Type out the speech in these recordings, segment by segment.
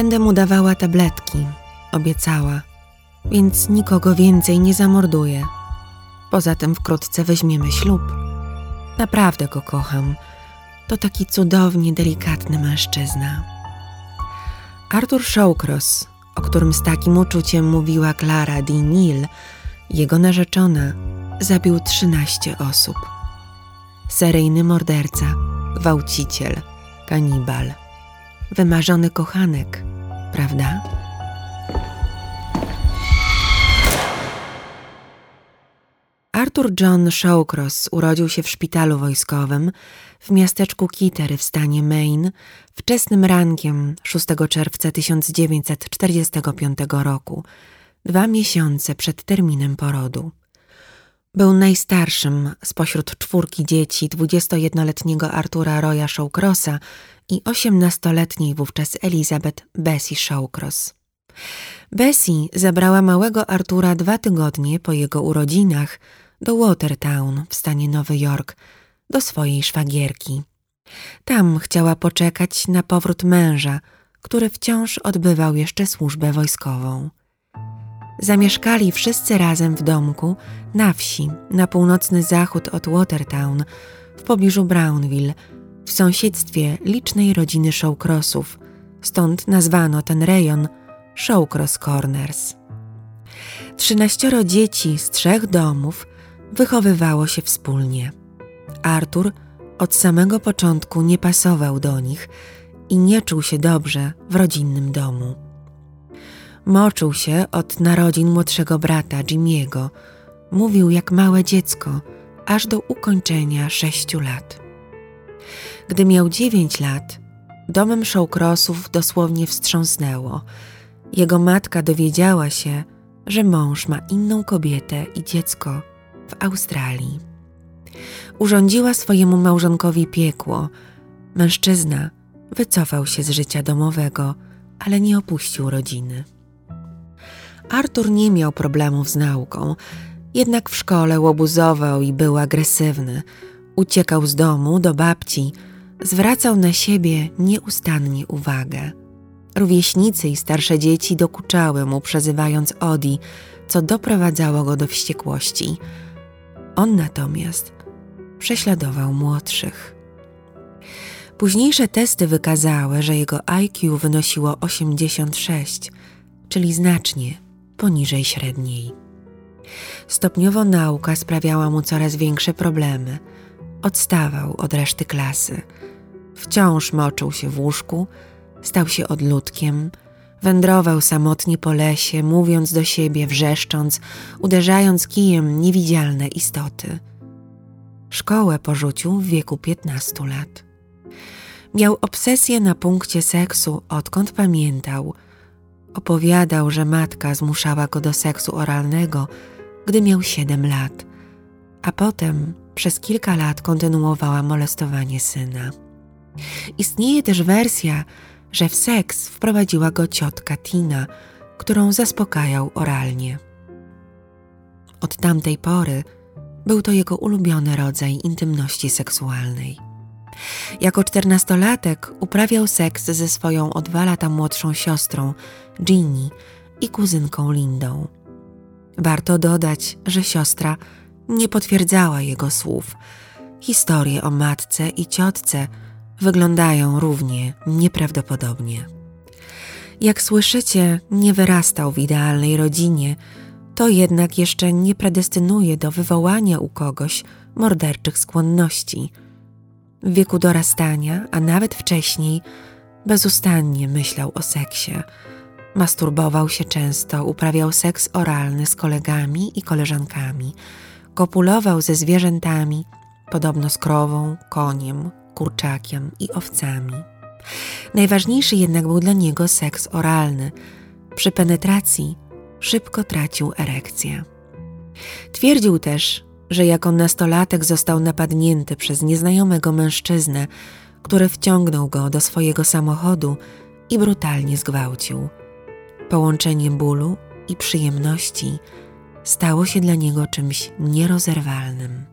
Będę mu dawała tabletki, obiecała, więc nikogo więcej nie zamorduję. Poza tym wkrótce weźmiemy ślub. Naprawdę go kocham. To taki cudownie delikatny mężczyzna. Arthur Shawcross, o którym z takim uczuciem mówiła Clara D. Neal, jego narzeczona, zabił 13 osób. Seryjny morderca, gwałciciel, kanibal. Wymarzony kochanek, prawda? Arthur John Shawcross urodził się w szpitalu wojskowym w miasteczku Kittery w stanie Maine wczesnym rankiem 6 czerwca 1945 roku, dwa miesiące przed terminem porodu. Był najstarszym spośród czwórki dzieci 21-letniego Artura Roya Shawcrossa i 18-letniej wówczas Elizabeth Bessie Shawcross. Bessie zabrała małego Artura dwa tygodnie po jego urodzinach do Watertown w stanie Nowy Jork do swojej szwagierki. Tam chciała poczekać na powrót męża, który wciąż odbywał jeszcze służbę wojskową. Zamieszkali wszyscy razem w domku na wsi, na północny zachód od Watertown, w pobliżu Brownville, w sąsiedztwie licznej rodziny Shawcrossów, stąd nazwano ten rejon Shawcross Corners. Trzynaścioro dzieci z trzech domów wychowywało się wspólnie. Artur od samego początku nie pasował do nich i nie czuł się dobrze w rodzinnym domu. Moczył się od narodzin młodszego brata Jimiego. Mówił jak małe dziecko, aż do ukończenia sześciu lat. Gdy miał dziewięć lat, domem Shawcrossów dosłownie wstrząsnęło. Jego matka dowiedziała się, że mąż ma inną kobietę i dziecko w Australii. Urządziła swojemu małżonkowi piekło. Mężczyzna wycofał się z życia domowego, ale nie opuścił rodziny. Artur nie miał problemów z nauką, jednak w szkole łobuzował i był agresywny. Uciekał z domu do babci, zwracał na siebie nieustannie uwagę. Rówieśnicy i starsze dzieci dokuczały mu, przezywając Odi, co doprowadzało go do wściekłości. On natomiast prześladował młodszych. Późniejsze testy wykazały, że jego IQ wynosiło 86, czyli znacznie poniżej średniej. Stopniowo nauka sprawiała mu coraz większe problemy. Odstawał od reszty klasy. Wciąż moczył się w łóżku, stał się odludkiem, wędrował samotnie po lesie, mówiąc do siebie, wrzeszcząc, uderzając kijem niewidzialne istoty. Szkołę porzucił w wieku 15 lat. Miał obsesję na punkcie seksu, odkąd pamiętał. Opowiadał, że matka zmuszała go do seksu oralnego, gdy miał 7 lat, a potem przez kilka lat kontynuowała molestowanie syna. Istnieje też wersja, że w seks wprowadziła go ciotka Tina, którą zaspokajał oralnie. Od tamtej pory był to jego ulubiony rodzaj intymności seksualnej. Jako czternastolatek uprawiał seks ze swoją o dwa lata młodszą siostrą, Ginny, i kuzynką Lindą. Warto dodać, że siostra nie potwierdzała jego słów. Historie o matce i ciotce wyglądają równie nieprawdopodobnie. Jak słyszycie, nie wyrastał w idealnej rodzinie, to jednak jeszcze nie predestynuje do wywołania u kogoś morderczych skłonności. W wieku dorastania, a nawet wcześniej, bezustannie myślał o seksie. Masturbował się często, uprawiał seks oralny z kolegami i koleżankami, kopulował ze zwierzętami, podobno z krową, koniem, kurczakiem i owcami. Najważniejszy jednak był dla niego seks oralny. Przy penetracji szybko tracił erekcję. Twierdził też, że jako nastolatek został napadnięty przez nieznajomego mężczyznę, który wciągnął go do swojego samochodu i brutalnie zgwałcił. Połączenie bólu i przyjemności stało się dla niego czymś nierozerwalnym.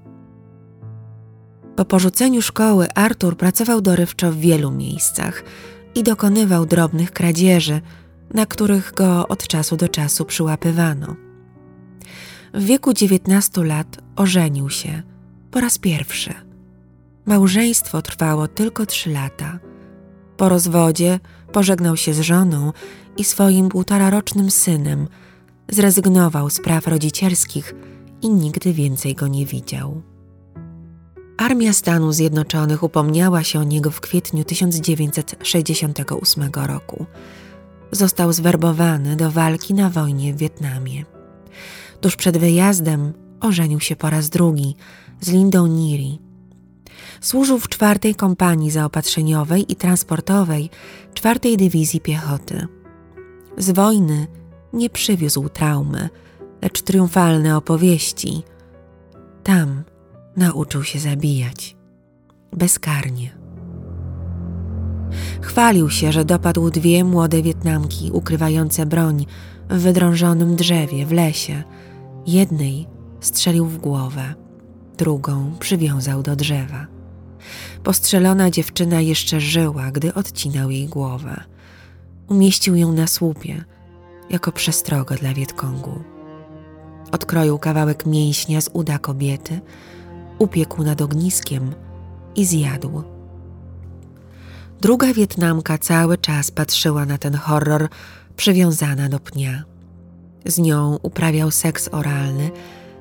Po porzuceniu szkoły Artur pracował dorywczo w wielu miejscach i dokonywał drobnych kradzieży, na których go od czasu do czasu przyłapywano. W wieku 19 lat ożenił się po raz pierwszy. Małżeństwo trwało tylko trzy lata. Po rozwodzie pożegnał się z żoną i swoim półtorarocznym synem, zrezygnował z praw rodzicielskich i nigdy więcej go nie widział. Armia Stanów Zjednoczonych upomniała się o niego w kwietniu 1968 roku. Został zwerbowany do walki na wojnie w Wietnamie. Tuż przed wyjazdem ożenił się po raz drugi z Lindą Neary. Służył w czwartej kompanii zaopatrzeniowej i transportowej czwartej dywizji piechoty. Z wojny nie przywiózł traumy, lecz triumfalne opowieści. Tam nauczył się zabijać. Bezkarnie. Chwalił się, że dopadł dwie młode Wietnamki ukrywające broń w wydrążonym drzewie w lesie. Jednej strzelił w głowę, drugą przywiązał do drzewa. Postrzelona dziewczyna jeszcze żyła, gdy odcinał jej głowę. Umieścił ją na słupie, jako przestrogę dla Wietkongu. Odkroił kawałek mięśnia z uda kobiety, upiekł nad ogniskiem i zjadł. Druga Wietnamka cały czas patrzyła na ten horror, przywiązana do pnia. Z nią uprawiał seks oralny,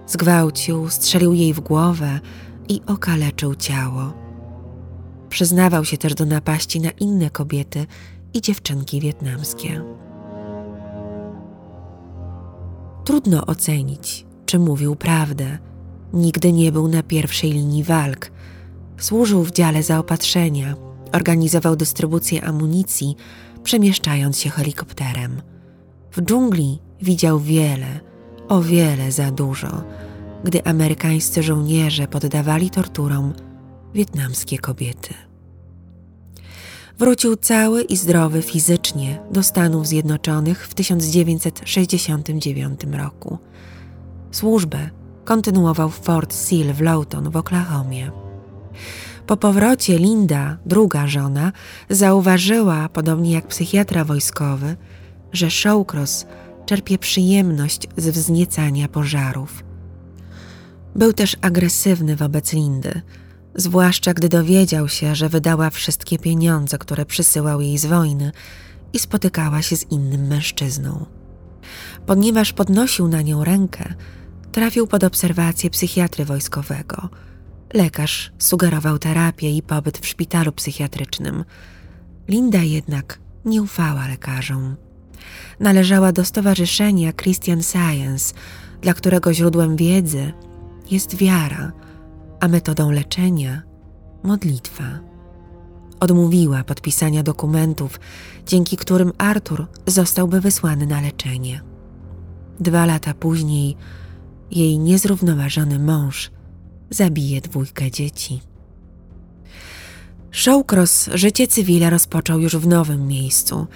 zgwałcił, strzelił jej w głowę i okaleczył ciało. Przyznawał się też do napaści na inne kobiety i dziewczynki wietnamskie. Trudno ocenić, czy mówił prawdę. Nigdy nie był na pierwszej linii walk. Służył w dziale zaopatrzenia, organizował dystrybucję amunicji, przemieszczając się helikopterem. W dżungli widział wiele, o wiele za dużo, gdy amerykańscy żołnierze poddawali torturom wietnamskie kobiety. Wrócił cały i zdrowy fizycznie do Stanów Zjednoczonych w 1969 roku. Służbę kontynuował w Fort Sill w Lawton w Oklahomie. Po powrocie Linda, druga żona, zauważyła, podobnie jak psychiatra wojskowy, że Shawcross czerpie przyjemność z wzniecania pożarów. Był też agresywny wobec Lindy, zwłaszcza gdy dowiedział się, że wydała wszystkie pieniądze, które przysyłał jej z wojny i spotykała się z innym mężczyzną. Ponieważ podnosił na nią rękę, trafił pod obserwację psychiatry wojskowego. Lekarz sugerował terapię i pobyt w szpitalu psychiatrycznym. Linda jednak nie ufała lekarzom. Należała do stowarzyszenia Christian Science, dla którego źródłem wiedzy jest wiara, a metodą leczenia modlitwa. Odmówiła podpisania dokumentów, dzięki którym Arthur zostałby wysłany na leczenie. Dwa lata później jej niezrównoważony mąż zabije dwójkę dzieci. Shawcross życie cywila rozpoczął już w nowym miejscu.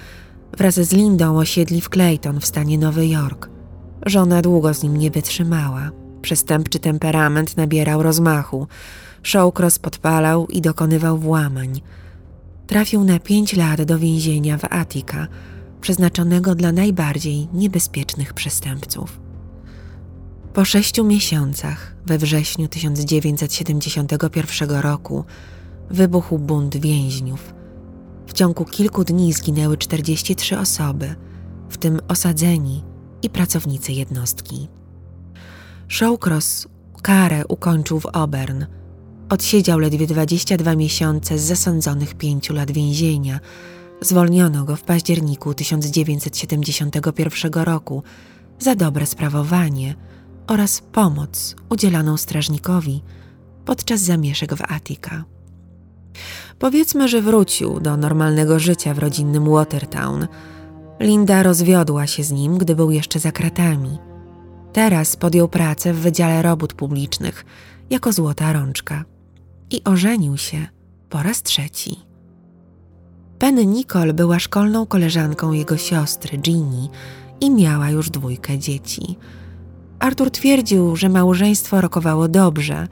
Wraz z Lindą osiedli w Clayton w stanie Nowy Jork. Żona długo z nim nie wytrzymała. Przestępczy temperament nabierał rozmachu. Shawcross podpalał i dokonywał włamań. Trafił na pięć lat do więzienia w Attica, przeznaczonego dla najbardziej niebezpiecznych przestępców. Po sześciu miesiącach, we wrześniu 1971 roku, wybuchł bunt więźniów. W ciągu kilku dni zginęły 43 osoby, w tym osadzeni i pracownicy jednostki. Shawcross karę ukończył w Obern. Odsiedział ledwie 22 miesiące z zasądzonych pięciu lat więzienia. Zwolniono go w październiku 1971 roku za dobre sprawowanie oraz pomoc udzielaną strażnikowi podczas zamieszek w Attica. Powiedzmy, że wrócił do normalnego życia w rodzinnym Watertown. Linda rozwiodła się z nim, gdy był jeszcze za kratami – Teraz podjął pracę w Wydziale Robót Publicznych jako złota rączka i ożenił się po raz trzeci. Penny Nicole była szkolną koleżanką jego siostry Ginny i miała już dwójkę dzieci. Arthur twierdził, że małżeństwo rokowało dobrze.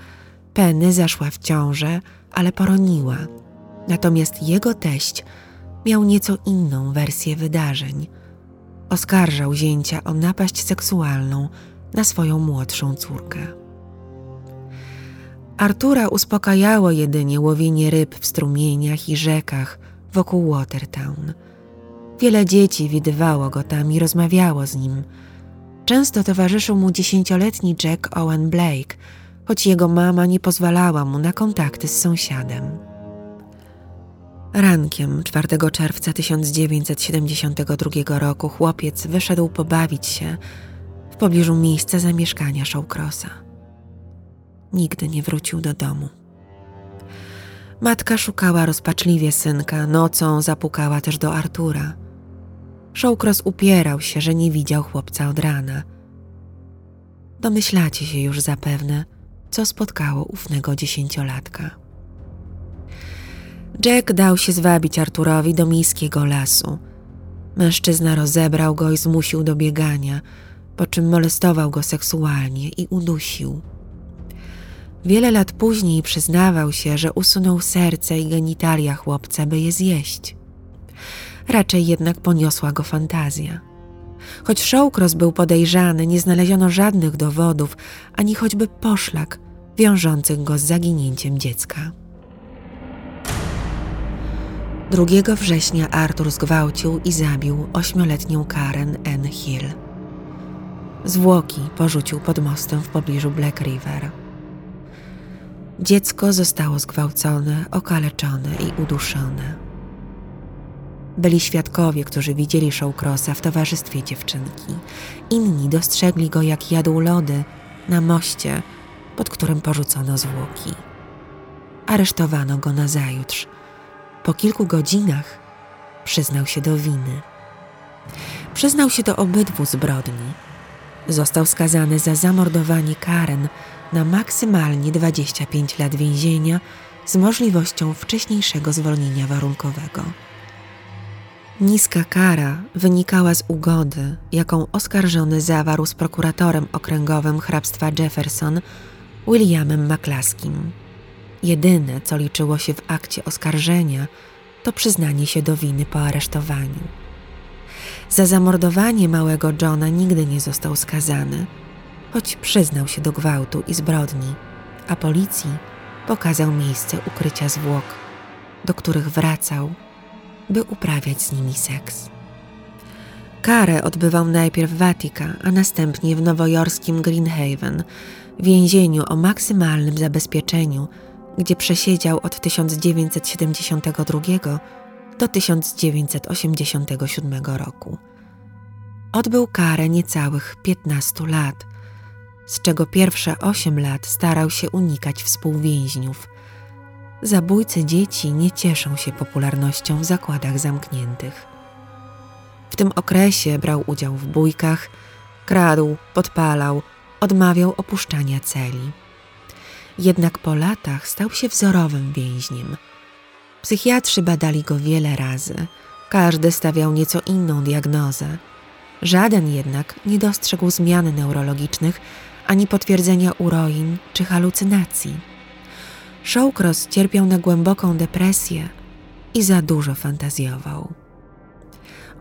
Penny zaszła w ciążę, ale poroniła. Natomiast jego teść miał nieco inną wersję wydarzeń. Oskarżał zięcia o napaść seksualną na swoją młodszą córkę. Artura uspokajało jedynie łowienie ryb w strumieniach i rzekach wokół Watertown. Wiele dzieci widywało go tam i rozmawiało z nim. Często towarzyszył mu dziesięcioletni Jack Owen Blake, choć jego mama nie pozwalała mu na kontakty z sąsiadem. Rankiem 4 czerwca 1972 roku chłopiec wyszedł pobawić się w pobliżu miejsca zamieszkania Shawcrossa. Nigdy nie wrócił do domu. Matka szukała rozpaczliwie synka, nocą zapukała też do Artura. Shawcross upierał się, że nie widział chłopca od rana. Domyślacie się już zapewne, co spotkało ównego dziesięciolatka. Jack dał się zwabić Arturowi do miejskiego lasu. Mężczyzna rozebrał go i zmusił do biegania, po czym molestował go seksualnie i udusił. Wiele lat później przyznawał się, że usunął serce i genitalia chłopca, by je zjeść. Raczej jednak poniosła go fantazja. Choć Shawcross był podejrzany, nie znaleziono żadnych dowodów, ani choćby poszlak wiążących go z zaginięciem dziecka. 2 września Arthur zgwałcił i zabił ośmioletnią Karen N. Hill. Zwłoki porzucił pod mostem w pobliżu Black River. Dziecko zostało zgwałcone, okaleczone i uduszone. Byli świadkowie, którzy widzieli Shawcrossa w towarzystwie dziewczynki. Inni dostrzegli go, jak jadł lody na moście, pod którym porzucono zwłoki. Aresztowano go na zajutrz – po kilku godzinach przyznał się do winy. Przyznał się do obydwu zbrodni. Został skazany za zamordowanie Karen na maksymalnie 25 lat więzienia z możliwością wcześniejszego zwolnienia warunkowego. Niska kara wynikała z ugody, jaką oskarżony zawarł z prokuratorem okręgowym hrabstwa Jefferson, Williamem McClaskim. Jedyne, co liczyło się w akcie oskarżenia, to przyznanie się do winy po aresztowaniu. Za zamordowanie małego Johna nigdy nie został skazany, choć przyznał się do gwałtu i zbrodni, a policji pokazał miejsce ukrycia zwłok, do których wracał, by uprawiać z nimi seks. Karę odbywał najpierw w Watika, a następnie w nowojorskim Greenhaven, więzieniu o maksymalnym zabezpieczeniu – gdzie przesiedział od 1972 do 1987 roku. Odbył karę niecałych 15 lat, z czego pierwsze 8 lat starał się unikać współwięźniów. Zabójcy dzieci nie cieszą się popularnością w zakładach zamkniętych. W tym okresie brał udział w bójkach, kradł, podpalał, odmawiał opuszczania celi. Jednak po latach stał się wzorowym więźniem. Psychiatrzy badali go wiele razy. Każdy stawiał nieco inną diagnozę. Żaden jednak nie dostrzegł zmian neurologicznych ani potwierdzenia uroin czy halucynacji. Shawcross cierpiał na głęboką depresję i za dużo fantazjował.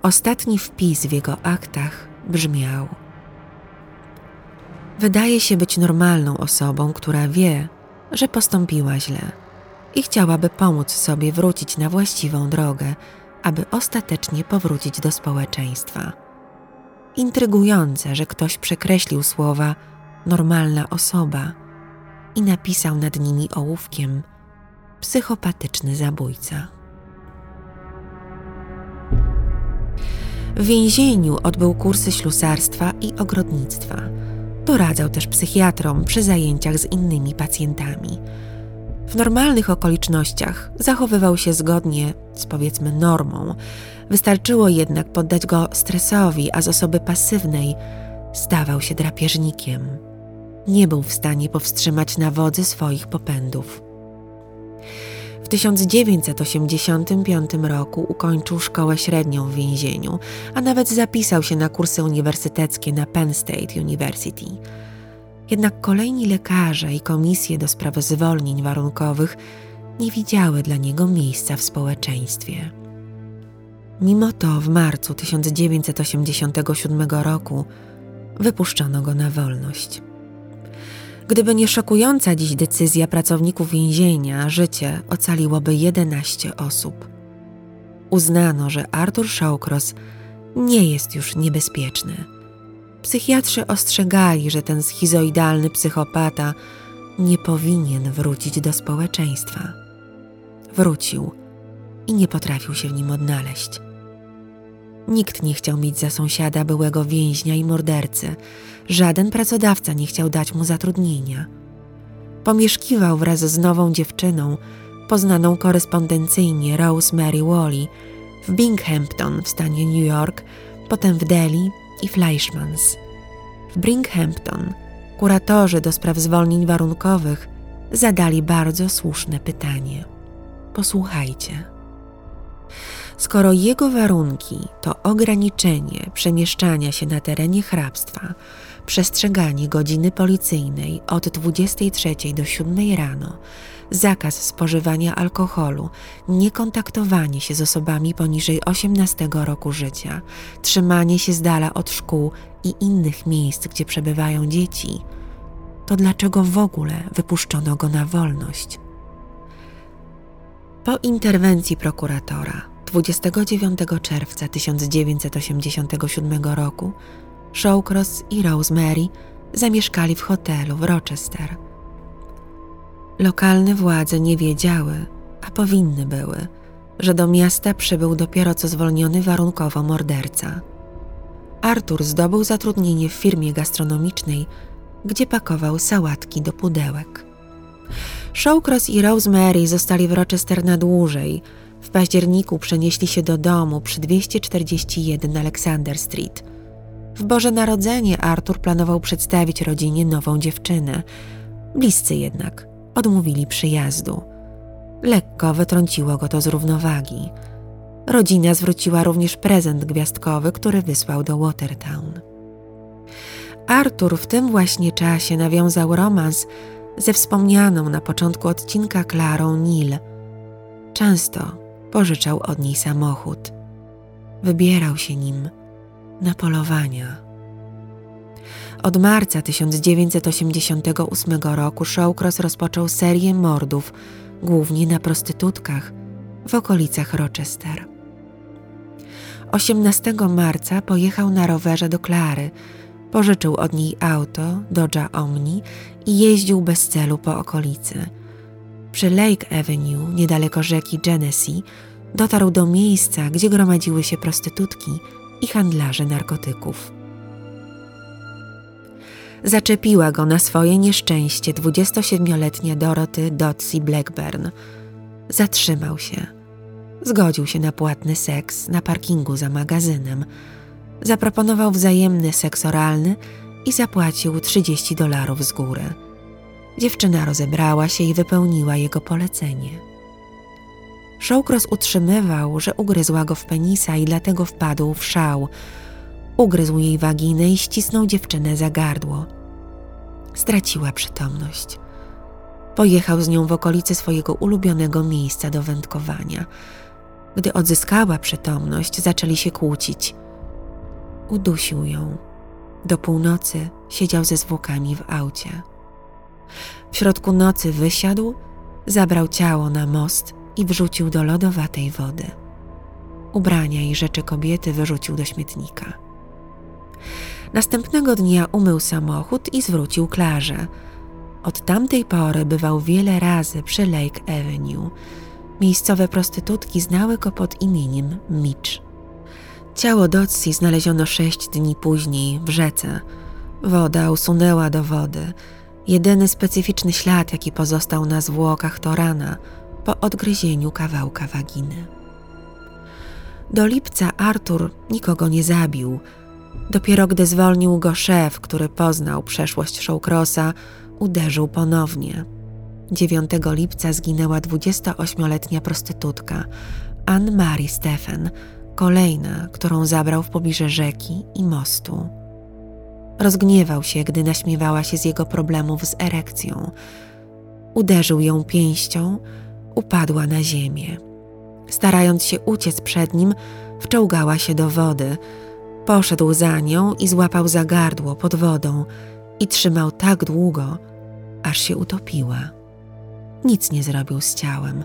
Ostatni wpis w jego aktach brzmiał – Wydaje się być normalną osobą, która wie, że postąpiła źle i chciałaby pomóc sobie wrócić na właściwą drogę, aby ostatecznie powrócić do społeczeństwa. Intrygujące, że ktoś przekreślił słowa normalna osoba i napisał nad nimi ołówkiem psychopatyczny zabójca. W więzieniu odbył kursy ślusarstwa i ogrodnictwa – Doradzał też psychiatrom przy zajęciach z innymi pacjentami. W normalnych okolicznościach zachowywał się zgodnie z powiedzmy normą. Wystarczyło jednak poddać go stresowi, a z osoby pasywnej stawał się drapieżnikiem. Nie był w stanie powstrzymać na wodzy swoich popędów. W 1985 roku ukończył szkołę średnią w więzieniu, a nawet zapisał się na kursy uniwersyteckie na Penn State University. Jednak kolejni lekarze i komisje do spraw zwolnień warunkowych nie widziały dla niego miejsca w społeczeństwie. Mimo to w marcu 1987 roku wypuszczono go na wolność. Gdyby nie szokująca dziś decyzja pracowników więzienia, życie ocaliłoby 11 osób. Uznano, że Arthur Shawcross nie jest już niebezpieczny. Psychiatrzy ostrzegali, że ten schizoidalny psychopata nie powinien wrócić do społeczeństwa. Wrócił i nie potrafił się w nim odnaleźć. Nikt nie chciał mieć za sąsiada byłego więźnia i mordercy. Żaden pracodawca nie chciał dać mu zatrudnienia. Pomieszkiwał wraz z nową dziewczyną, poznaną korespondencyjnie Rosemary Wally, w Binghampton w stanie New York, potem w Delhi i Fleischmans. W Binghampton kuratorzy do spraw zwolnień warunkowych zadali bardzo słuszne pytanie. Posłuchajcie. Skoro jego warunki to ograniczenie przemieszczania się na terenie hrabstwa, przestrzeganie godziny policyjnej od 23 do 7 rano, zakaz spożywania alkoholu, niekontaktowanie się z osobami poniżej 18 roku życia, trzymanie się z dala od szkół i innych miejsc, gdzie przebywają dzieci, to dlaczego w ogóle wypuszczono go na wolność? Po interwencji prokuratora 29 czerwca 1987 roku Shawcross i Rosemary zamieszkali w hotelu w Rochester. Lokalne władze nie wiedziały, a powinny były, że do miasta przybył dopiero co zwolniony warunkowo morderca. Arthur zdobył zatrudnienie w firmie gastronomicznej, gdzie pakował sałatki do pudełek. Shawcross i Rosemary zostali w Rochester na dłużej. W październiku przenieśli się do domu przy 241 Alexander Street. W Boże Narodzenie Arthur planował przedstawić rodzinie nową dziewczynę. Bliscy jednak odmówili przyjazdu. Lekko wytrąciło go to z równowagi. Rodzina zwróciła również prezent gwiazdkowy, który wysłał do Watertown. Arthur w tym właśnie czasie nawiązał romans ze wspomnianą na początku odcinka Klarą Nil. Często pożyczał od niej samochód. Wybierał się nim na polowania. Od marca 1988 roku Shawcross rozpoczął serię mordów, głównie na prostytutkach w okolicach Rochester. 18 marca pojechał na rowerze do Klary, Pożyczył od niej auto Dodge'a Omni i jeździł bez celu po okolicy. Przy Lake Avenue, niedaleko rzeki Genesee, dotarł do miejsca, gdzie gromadziły się prostytutki i handlarze narkotyków. Zaczepiła go na swoje nieszczęście 27-letnia Dorothy Dotsy Blackburn. Zatrzymał się. Zgodził się na płatny seks na parkingu za magazynem – Zaproponował wzajemny seks oralny i zapłacił 30 dolarów z góry. Dziewczyna rozebrała się i wypełniła jego polecenie. Shawcross utrzymywał, że ugryzła go w penisa i dlatego wpadł w szał. Ugryzł jej waginę i ścisnął dziewczynę za gardło. Straciła przytomność. Pojechał z nią w okolice swojego ulubionego miejsca do wędkowania. Gdy odzyskała przytomność, zaczęli się kłócić – udusił ją. Do północy siedział ze zwłokami w aucie. W środku nocy wysiadł, zabrał ciało na most i wrzucił do lodowatej wody. Ubrania i rzeczy kobiety wyrzucił do śmietnika. Następnego dnia umył samochód i zwrócił Klarze. Od tamtej pory bywał wiele razy przy Lake Avenue. Miejscowe prostytutki znały go pod imieniem Mitch. Ciało Dotsi znaleziono sześć dni później w rzece. Woda usunęła do wody. Jedyny specyficzny ślad, jaki pozostał na zwłokach, to rana po odgryzieniu kawałka waginy. Do lipca Artur nikogo nie zabił. Dopiero gdy zwolnił go szef, który poznał przeszłość Showcrossa, uderzył ponownie. 9 lipca zginęła 28-letnia prostytutka Anne-Marie Stephen, kolejna, którą zabrał w pobliże rzeki i mostu. Rozgniewał się, gdy naśmiewała się z jego problemów z erekcją. Uderzył ją pięścią, upadła na ziemię. Starając się uciec przed nim, wczołgała się do wody. Poszedł za nią i złapał za gardło pod wodą i trzymał tak długo, aż się utopiła. Nic nie zrobił z ciałem.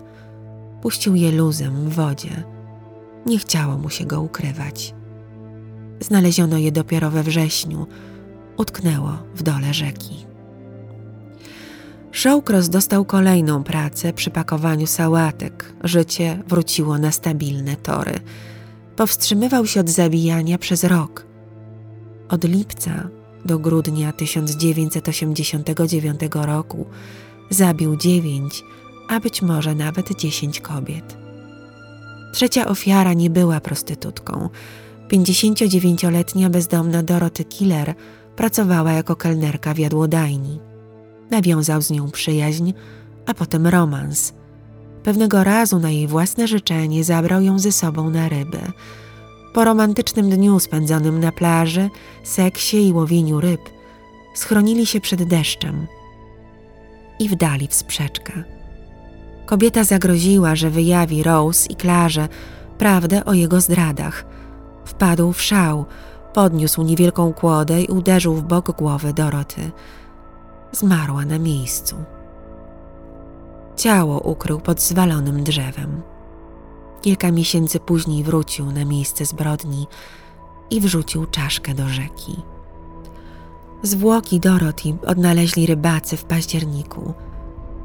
Puścił je luzem w wodzie. Nie chciało mu się go ukrywać. Znaleziono je dopiero we wrześniu. Utknęło w dole rzeki. Shawcross dostał kolejną pracę przy pakowaniu sałatek. Życie wróciło na stabilne tory. Powstrzymywał się od zabijania przez rok. Od lipca do grudnia 1989 roku zabił dziewięć, a być może nawet dziesięć kobiet. Trzecia ofiara nie była prostytutką. 59-letnia bezdomna Dorothy Killer pracowała jako kelnerka w jadłodajni. Nawiązał z nią przyjaźń, a potem romans. Pewnego razu na jej własne życzenie zabrał ją ze sobą na ryby. Po romantycznym dniu spędzonym na plaży, seksie i łowieniu ryb, schronili się przed deszczem i wdali w sprzeczkę. Kobieta zagroziła, że wyjawi Rose i Klarze prawdę o jego zdradach. Wpadł w szał, podniósł niewielką kłodę i uderzył w bok głowy Doroty. Zmarła na miejscu. Ciało ukrył pod zwalonym drzewem. Kilka miesięcy później wrócił na miejsce zbrodni i wrzucił czaszkę do rzeki. Zwłoki Dorothy odnaleźli rybacy w październiku.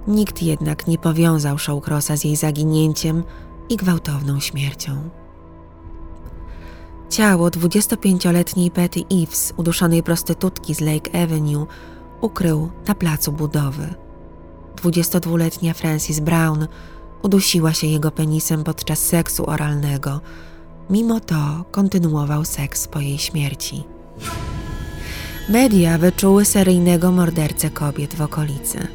Nikt jednak nie powiązał Shawcrossa z jej zaginięciem i gwałtowną śmiercią. Ciało 25-letniej Betty Eves, uduszonej prostytutki z Lake Avenue, ukrył na placu budowy. 22-letnia Frances Brown udusiła się jego penisem podczas seksu oralnego. Mimo to kontynuował seks po jej śmierci. Media wyczuły seryjnego mordercę kobiet w okolicy.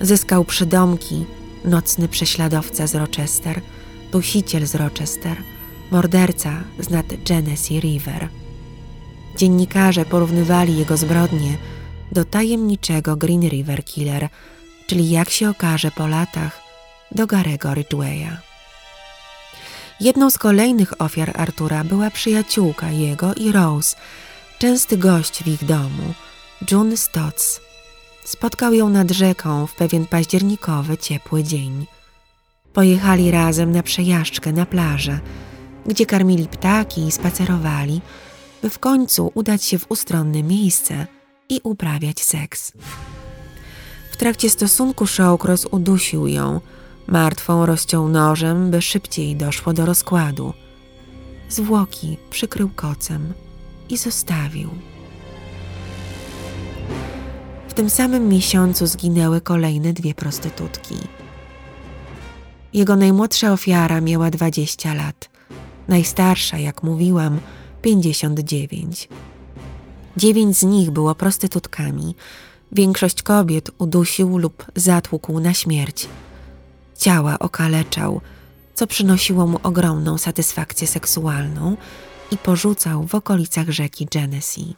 Zyskał przydomki nocny prześladowca z Rochester, dusiciel z Rochester, morderca z nad Genesee River. Dziennikarze porównywali jego zbrodnie do tajemniczego Green River Killer, czyli jak się okaże po latach, do Garego Ridgewaya. Jedną z kolejnych ofiar Artura była przyjaciółka jego i Rose, częsty gość w ich domu, June Stotts. Spotkał ją nad rzeką w pewien październikowy, ciepły dzień. Pojechali razem na przejażdżkę na plażę, gdzie karmili ptaki i spacerowali, by w końcu udać się w ustronne miejsce i uprawiać seks. W trakcie stosunku Shawcross udusił ją, martwą rozciął nożem, by szybciej doszło do rozkładu. Zwłoki przykrył kocem i zostawił. W tym samym miesiącu zginęły kolejne dwie prostytutki. Jego najmłodsza ofiara miała 20 lat, najstarsza, jak mówiłam, 59. Dziewięć z nich było prostytutkami. Większość kobiet udusił lub zatłukł na śmierć. Ciała okaleczał, co przynosiło mu ogromną satysfakcję seksualną i porzucał w okolicach rzeki Genesee.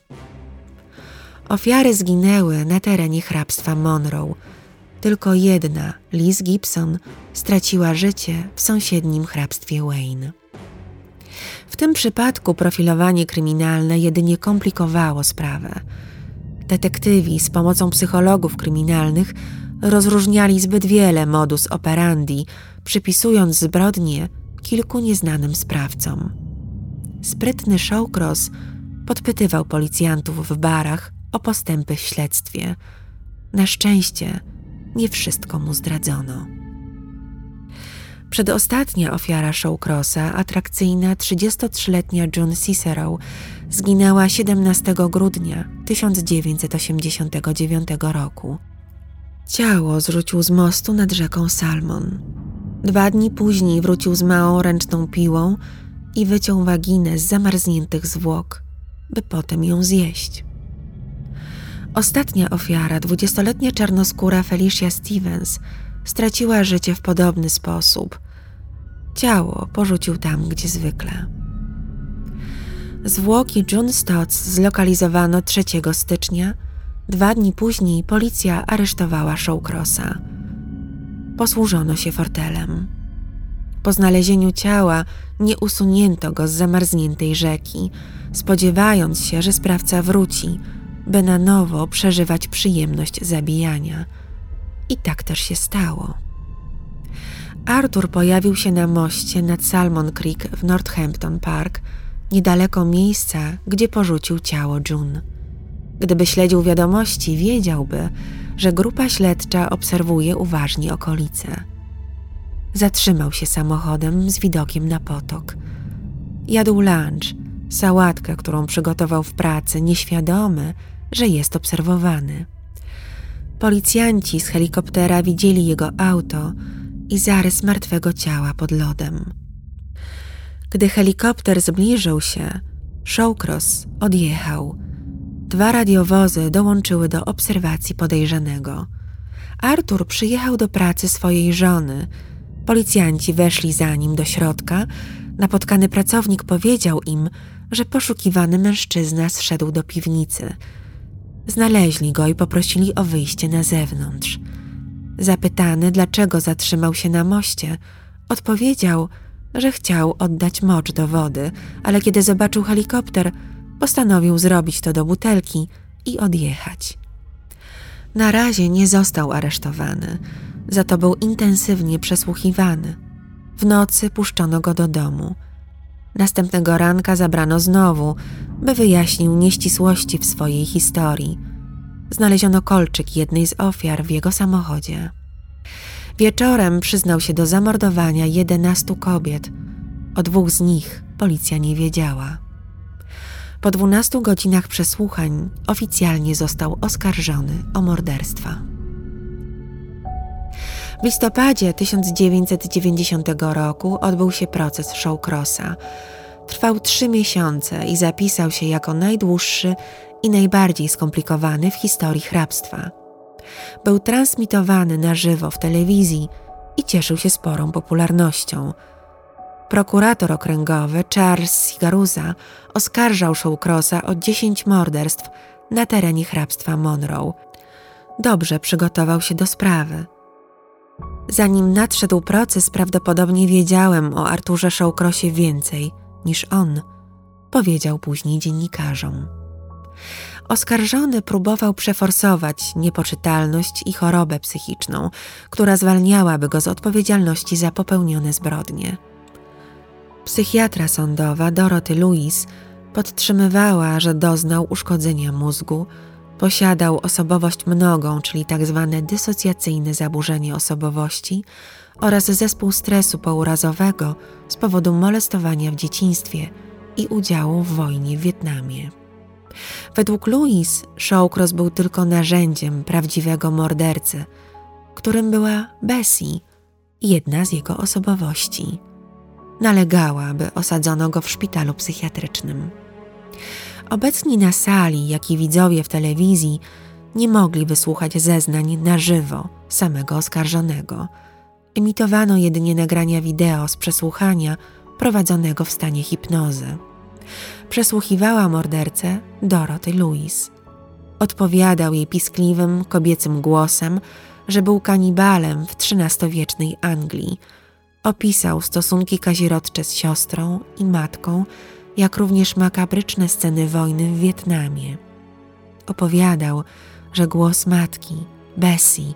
Ofiary zginęły na terenie hrabstwa Monroe. Tylko jedna, Liz Gibson, straciła życie w sąsiednim hrabstwie Wayne. W tym przypadku profilowanie kryminalne jedynie komplikowało sprawę. Detektywi z pomocą psychologów kryminalnych rozróżniali zbyt wiele modus operandi, przypisując zbrodnie kilku nieznanym sprawcom. Sprytny Shawcross podpytywał policjantów w barach o postępy w śledztwie. Na szczęście nie wszystko mu zdradzono. Przedostatnia ofiara Shawcrossa, atrakcyjna 33-letnia June Cicero, zginęła 17 grudnia 1989 roku. Ciało zrzucił z mostu nad rzeką Salmon. Dwa dni później wrócił z małą ręczną piłą i wyciął waginę z zamarzniętych zwłok, by potem ją zjeść. Ostatnia ofiara, dwudziestoletnia czarnoskóra Felicia Stevens, straciła życie w podobny sposób. Ciało porzucił tam, gdzie zwykle. Zwłoki June Stotts zlokalizowano 3 stycznia. Dwa dni później policja aresztowała Shawcrossa. Posłużono się fortelem. Po znalezieniu ciała nie usunięto go z zamarzniętej rzeki, spodziewając się, że sprawca wróci, by na nowo przeżywać przyjemność zabijania. I tak też się stało. Arthur pojawił się na moście nad Salmon Creek w Northampton Park, niedaleko miejsca, gdzie porzucił ciało June. Gdyby śledził wiadomości, wiedziałby, że grupa śledcza obserwuje uważnie okolice. Zatrzymał się samochodem z widokiem na potok. Jadł lunch, sałatkę, którą przygotował w pracy, nieświadomy, że jest obserwowany. Policjanci z helikoptera widzieli jego auto i zarys martwego ciała pod lodem. Gdy helikopter zbliżył się, Shawcross odjechał. Dwa radiowozy dołączyły do obserwacji podejrzanego. Artur przyjechał do pracy swojej żony. Policjanci weszli za nim do środka. Napotkany pracownik powiedział im, że poszukiwany mężczyzna zszedł do piwnicy. Znaleźli go i poprosili o wyjście na zewnątrz. Zapytany, dlaczego zatrzymał się na moście, odpowiedział, że chciał oddać mocz do wody, ale kiedy zobaczył helikopter, postanowił zrobić to do butelki i odjechać. Na razie nie został aresztowany, za to był intensywnie przesłuchiwany. W nocy puszczono go do domu. Następnego ranka zabrano znowu, by wyjaśnił nieścisłości w swojej historii. Znaleziono kolczyk jednej z ofiar w jego samochodzie. Wieczorem przyznał się do zamordowania jedenastu kobiet. O dwóch z nich policja nie wiedziała. Po dwunastu godzinach przesłuchań oficjalnie został oskarżony o morderstwa. W listopadzie 1990 roku odbył się proces Shawcrossa. Trwał trzy miesiące i zapisał się jako najdłuższy i najbardziej skomplikowany w historii hrabstwa. Był transmitowany na żywo w telewizji i cieszył się sporą popularnością. Prokurator okręgowy Charles Sigaruza oskarżał Shawcrossa o 10 morderstw na terenie hrabstwa Monroe. Dobrze przygotował się do sprawy. Zanim nadszedł proces, prawdopodobnie wiedziałem o Arturze Shawcrossie więcej niż on, powiedział później dziennikarzom. Oskarżony próbował przeforsować niepoczytalność i chorobę psychiczną, która zwalniałaby go z odpowiedzialności za popełnione zbrodnie. Psychiatra sądowa Dorothy Lewis podtrzymywała, że doznał uszkodzenia mózgu, posiadał osobowość mnogą, czyli tzw. Tak dysocjacyjne zaburzenie osobowości oraz zespół stresu pourazowego z powodu molestowania w dzieciństwie i udziału w wojnie w Wietnamie. Według Louis, Shawcross był tylko narzędziem prawdziwego mordercy, którym była Bessie, jedna z jego osobowości. Nalegała, by osadzono go w szpitalu psychiatrycznym. Obecni na sali, jak i widzowie w telewizji, nie mogli wysłuchać zeznań na żywo samego oskarżonego. Emitowano jedynie nagrania wideo z przesłuchania prowadzonego w stanie hipnozy przesłuchiwała mordercę Dorothy Lewis. Odpowiadał jej piskliwym, kobiecym głosem, że był kanibalem w XIII-wiecznej Anglii. Opisał stosunki kazirodcze z siostrą i matką, jak również makabryczne sceny wojny w Wietnamie. Opowiadał, że głos matki, Bessie,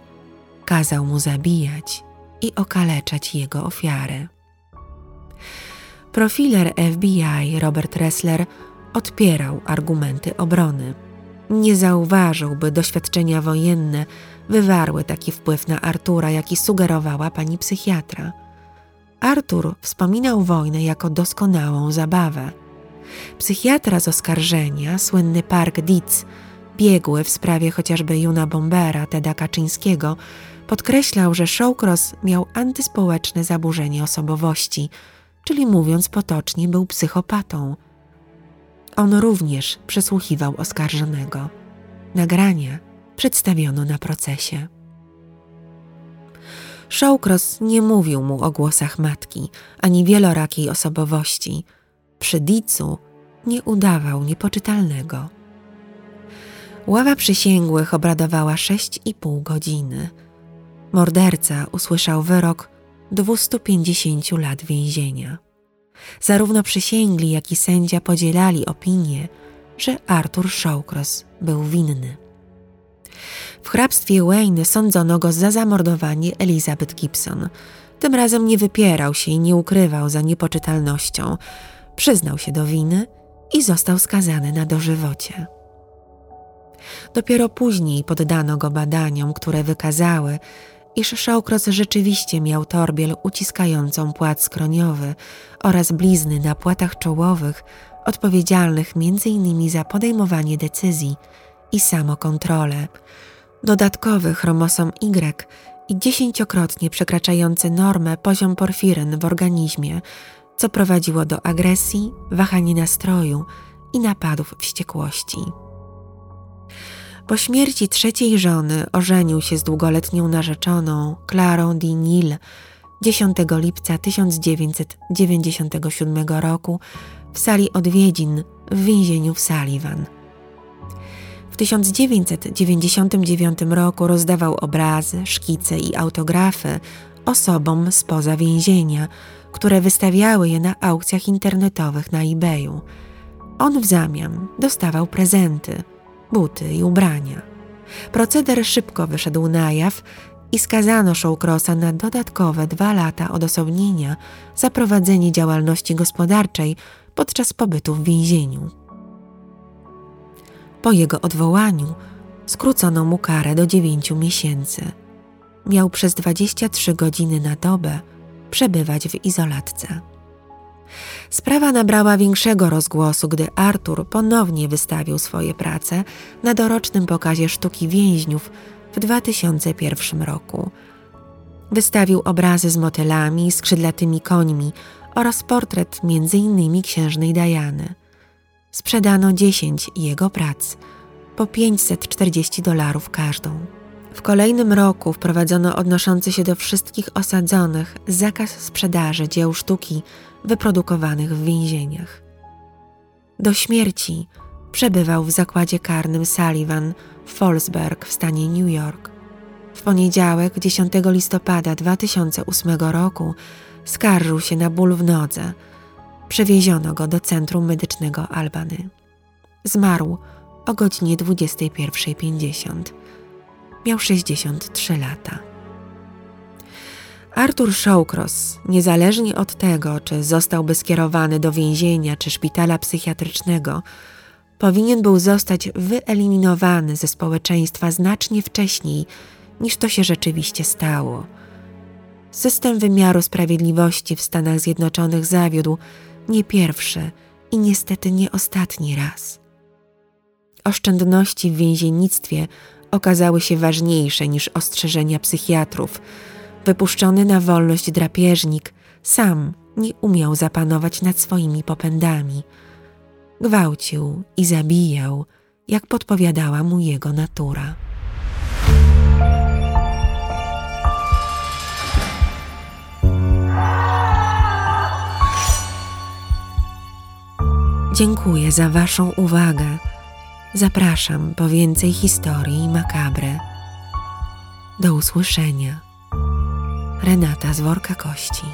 kazał mu zabijać i okaleczać jego ofiary. Profiler FBI Robert Ressler odpierał argumenty obrony. Nie zauważył, by doświadczenia wojenne wywarły taki wpływ na Artura, jaki sugerowała pani psychiatra. Artur wspominał wojnę jako doskonałą zabawę. Psychiatra z oskarżenia, słynny Park Dietz, biegły w sprawie chociażby Juna Bombera, Teda Kaczyńskiego, podkreślał, że Shawcross miał antyspołeczne zaburzenie osobowości – czyli mówiąc potocznie, był psychopatą. On również przesłuchiwał oskarżonego. Nagrania przedstawiono na procesie. Shawcross nie mówił mu o głosach matki ani wielorakiej osobowości. Przy Dicu nie udawał niepoczytalnego. Ława przysięgłych obradowała sześć i pół godziny. Morderca usłyszał wyrok 250 lat więzienia. Zarówno przysięgli, jak i sędzia podzielali opinię, że Arthur Shawcross był winny. W hrabstwie Wayne sądzono go za zamordowanie Elizabeth Gibson. Tym razem nie wypierał się i nie ukrywał za niepoczytalnością. Przyznał się do winy i został skazany na dożywocie. Dopiero później poddano go badaniom, które wykazały, iż Shawcross rzeczywiście miał torbiel uciskającą płat skroniowy oraz blizny na płatach czołowych, odpowiedzialnych m.in. za podejmowanie decyzji i samokontrolę. Dodatkowy chromosom Y i dziesięciokrotnie przekraczający normę poziom porfiryn w organizmie, co prowadziło do agresji, wahania nastroju i napadów wściekłości. Po śmierci trzeciej żony ożenił się z długoletnią narzeczoną Clarą Dinil 10 lipca 1997 roku w sali odwiedzin w więzieniu w Sullivan. W 1999 roku rozdawał obrazy, szkice i autografy osobom spoza więzienia, które wystawiały je na aukcjach internetowych na eBayu. On w zamian dostawał prezenty – buty i ubrania. Proceder szybko wyszedł na jaw i skazano Shawcrossa na dodatkowe dwa lata odosobnienia za prowadzenie działalności gospodarczej podczas pobytu w więzieniu. Po jego odwołaniu skrócono mu karę do dziewięciu miesięcy. Miał przez 23 godziny na dobę przebywać w izolatce. Sprawa nabrała większego rozgłosu, gdy Artur ponownie wystawił swoje prace na dorocznym pokazie sztuki więźniów w 2001 roku. Wystawił obrazy z motylami, skrzydlatymi końmi oraz portret m.in. księżnej Diany. Sprzedano 10 jego prac, po 540 dolarów każdą. W kolejnym roku wprowadzono odnoszący się do wszystkich osadzonych zakaz sprzedaży dzieł sztuki wyprodukowanych w więzieniach. Do śmierci przebywał w zakładzie karnym Sullivan w Fallsburg w stanie New York. W poniedziałek 10 listopada 2008 roku skarżył się na ból w nodze. Przewieziono go do centrum medycznego Albany. Zmarł o godzinie 21.50. Miał 63 lata. Arthur Shawcross, niezależnie od tego, czy zostałby skierowany do więzienia czy szpitala psychiatrycznego, powinien był zostać wyeliminowany ze społeczeństwa znacznie wcześniej, niż to się rzeczywiście stało. System wymiaru sprawiedliwości w Stanach Zjednoczonych zawiódł nie pierwszy i niestety nie ostatni raz. Oszczędności w więziennictwie okazały się ważniejsze niż ostrzeżenia psychiatrów. Wypuszczony na wolność drapieżnik sam nie umiał zapanować nad swoimi popędami. Gwałcił i zabijał, jak podpowiadała mu jego natura. Dziękuję za Waszą uwagę. Zapraszam po więcej historii i makabry. Do usłyszenia. Renata z worka kości.